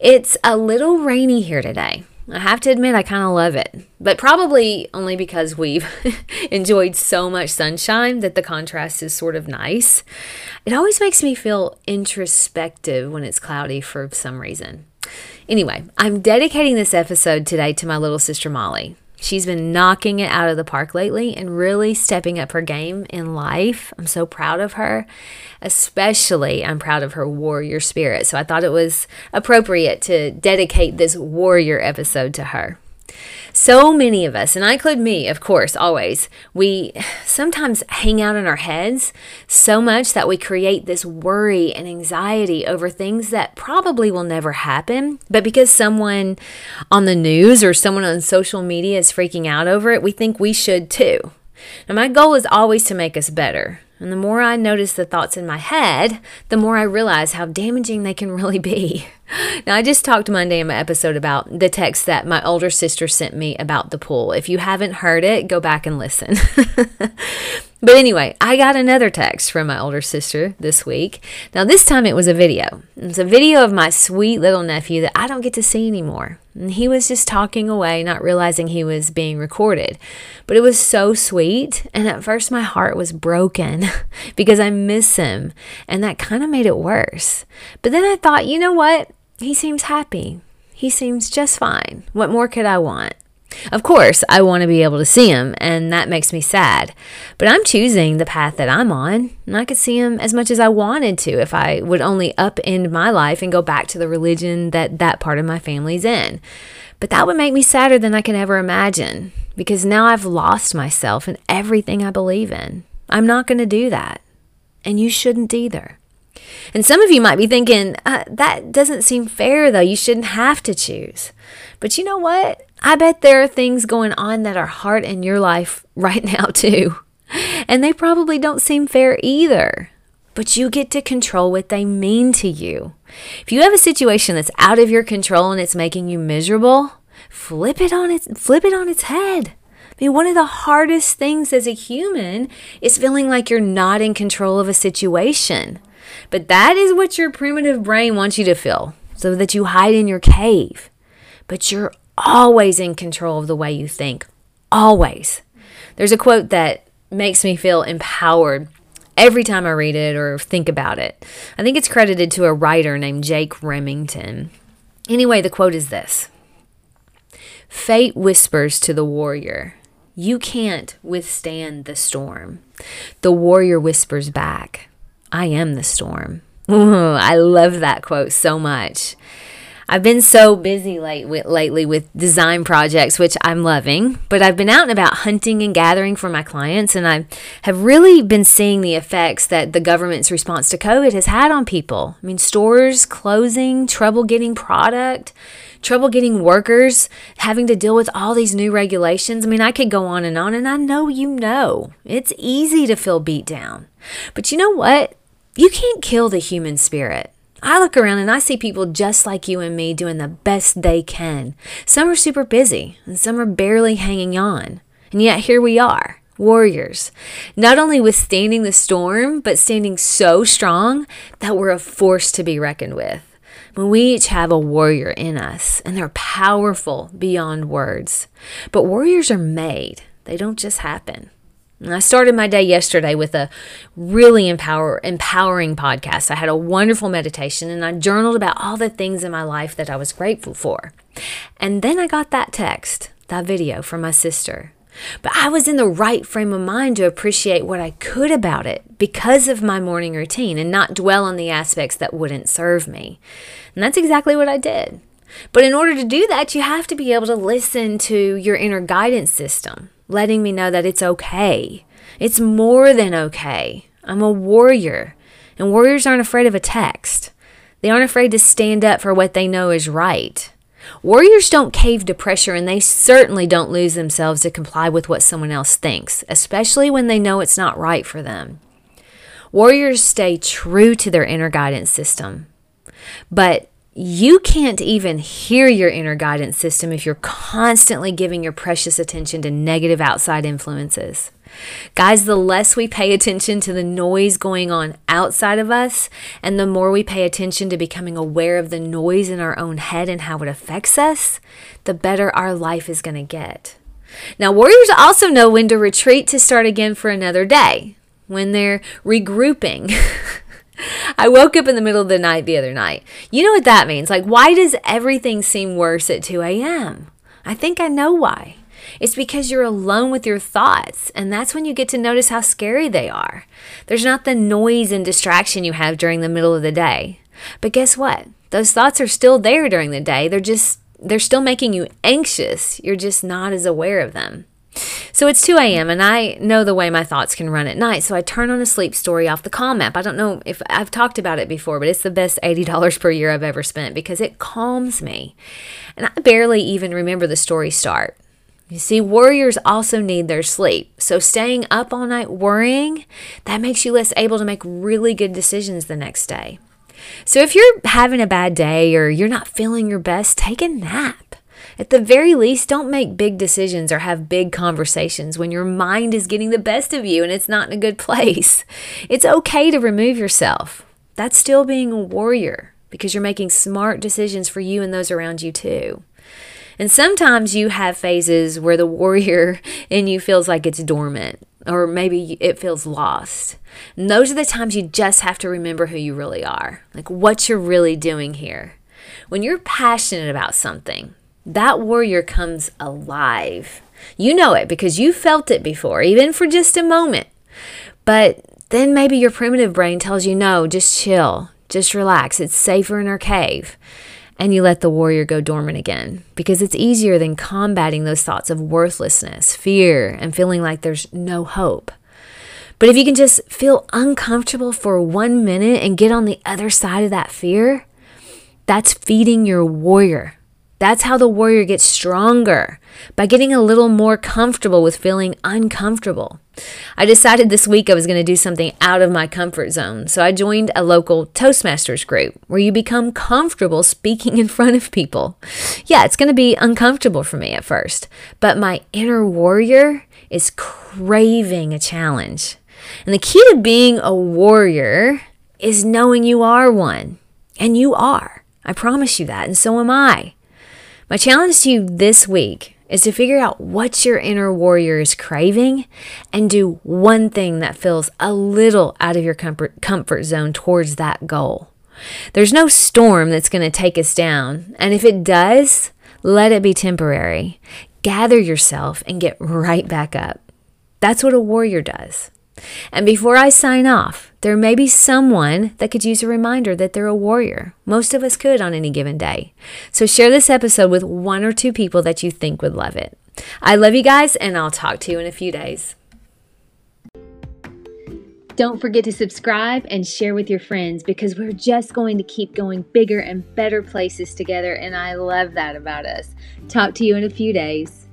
It's a little rainy here today. I have to admit, I kind of love it, but probably only because we've enjoyed so much sunshine that the contrast is sort of nice. It always makes me feel introspective when it's cloudy for some reason. Anyway, I'm dedicating this episode today to my little sister Molly. She's been knocking it out of the park lately and really stepping up her game in life. I'm so proud of her. Especially, I'm proud of her warrior spirit. So I thought it was appropriate to dedicate this warrior episode to her. So many of us, and I include me, of course, always, we sometimes hang out in our heads so much that we create this worry and anxiety over things that probably will never happen. But because someone on the news or someone on social media is freaking out over it, we think we should too. Now, my goal is always to make us better. And the more I notice the thoughts in my head, the more I realize how damaging they can really be. Now, I just talked Monday in my episode about the text that my older sister sent me about the pool. If you haven't heard it, go back and listen. but anyway, I got another text from my older sister this week. Now, this time it was a video. It's a video of my sweet little nephew that I don't get to see anymore. And he was just talking away, not realizing he was being recorded. But it was so sweet. And at first, my heart was broken because I miss him. And that kind of made it worse. But then I thought, you know what? He seems happy. He seems just fine. What more could I want? Of course, I want to be able to see him, and that makes me sad. But I'm choosing the path that I'm on, and I could see him as much as I wanted to if I would only upend my life and go back to the religion that that part of my family's in. But that would make me sadder than I can ever imagine, because now I've lost myself and everything I believe in. I'm not going to do that, and you shouldn't either. And some of you might be thinking, uh, that doesn't seem fair though. You shouldn't have to choose. But you know what? I bet there are things going on that are hard in your life right now too. And they probably don't seem fair either. But you get to control what they mean to you. If you have a situation that's out of your control and it's making you miserable, flip it on its flip it on its head. I mean, one of the hardest things as a human is feeling like you're not in control of a situation. But that is what your primitive brain wants you to feel so that you hide in your cave. But you're always in control of the way you think. Always. There's a quote that makes me feel empowered every time I read it or think about it. I think it's credited to a writer named Jake Remington. Anyway, the quote is this Fate whispers to the warrior, You can't withstand the storm. The warrior whispers back, I am the storm. Ooh, I love that quote so much. I've been so busy lately with design projects, which I'm loving, but I've been out and about hunting and gathering for my clients, and I have really been seeing the effects that the government's response to COVID has had on people. I mean, stores closing, trouble getting product, trouble getting workers, having to deal with all these new regulations. I mean, I could go on and on, and I know you know it's easy to feel beat down. But you know what? You can't kill the human spirit. I look around and I see people just like you and me doing the best they can. Some are super busy and some are barely hanging on. And yet here we are, warriors, not only withstanding the storm, but standing so strong that we're a force to be reckoned with. We each have a warrior in us, and they're powerful beyond words. But warriors are made, they don't just happen. I started my day yesterday with a really empower, empowering podcast. I had a wonderful meditation and I journaled about all the things in my life that I was grateful for. And then I got that text, that video from my sister. But I was in the right frame of mind to appreciate what I could about it because of my morning routine and not dwell on the aspects that wouldn't serve me. And that's exactly what I did. But in order to do that, you have to be able to listen to your inner guidance system letting me know that it's okay. It's more than okay. I'm a warrior, and warriors aren't afraid of a text. They aren't afraid to stand up for what they know is right. Warriors don't cave to pressure and they certainly don't lose themselves to comply with what someone else thinks, especially when they know it's not right for them. Warriors stay true to their inner guidance system. But you can't even hear your inner guidance system if you're constantly giving your precious attention to negative outside influences. Guys, the less we pay attention to the noise going on outside of us, and the more we pay attention to becoming aware of the noise in our own head and how it affects us, the better our life is going to get. Now, warriors also know when to retreat to start again for another day, when they're regrouping. I woke up in the middle of the night the other night. You know what that means? Like, why does everything seem worse at 2 a.m.? I think I know why. It's because you're alone with your thoughts, and that's when you get to notice how scary they are. There's not the noise and distraction you have during the middle of the day. But guess what? Those thoughts are still there during the day. They're just, they're still making you anxious. You're just not as aware of them. So it's 2 a.m. and I know the way my thoughts can run at night. So I turn on a sleep story off the Calm app. I don't know if I've talked about it before, but it's the best $80 per year I've ever spent because it calms me. And I barely even remember the story start. You see, warriors also need their sleep. So staying up all night worrying, that makes you less able to make really good decisions the next day. So if you're having a bad day or you're not feeling your best, take a nap. At the very least, don't make big decisions or have big conversations when your mind is getting the best of you and it's not in a good place. It's okay to remove yourself. That's still being a warrior because you're making smart decisions for you and those around you too. And sometimes you have phases where the warrior in you feels like it's dormant or maybe it feels lost. And those are the times you just have to remember who you really are, like what you're really doing here. When you're passionate about something, that warrior comes alive. You know it because you felt it before, even for just a moment. But then maybe your primitive brain tells you, no, just chill, just relax. It's safer in our cave and you let the warrior go dormant again because it's easier than combating those thoughts of worthlessness, fear, and feeling like there's no hope. But if you can just feel uncomfortable for one minute and get on the other side of that fear, that's feeding your warrior. That's how the warrior gets stronger by getting a little more comfortable with feeling uncomfortable. I decided this week I was going to do something out of my comfort zone, so I joined a local Toastmasters group where you become comfortable speaking in front of people. Yeah, it's going to be uncomfortable for me at first, but my inner warrior is craving a challenge. And the key to being a warrior is knowing you are one. And you are. I promise you that, and so am I. My challenge to you this week is to figure out what your inner warrior is craving and do one thing that feels a little out of your comfort, comfort zone towards that goal. There's no storm that's going to take us down. And if it does, let it be temporary. Gather yourself and get right back up. That's what a warrior does. And before I sign off, there may be someone that could use a reminder that they're a warrior. Most of us could on any given day. So share this episode with one or two people that you think would love it. I love you guys, and I'll talk to you in a few days. Don't forget to subscribe and share with your friends because we're just going to keep going bigger and better places together, and I love that about us. Talk to you in a few days.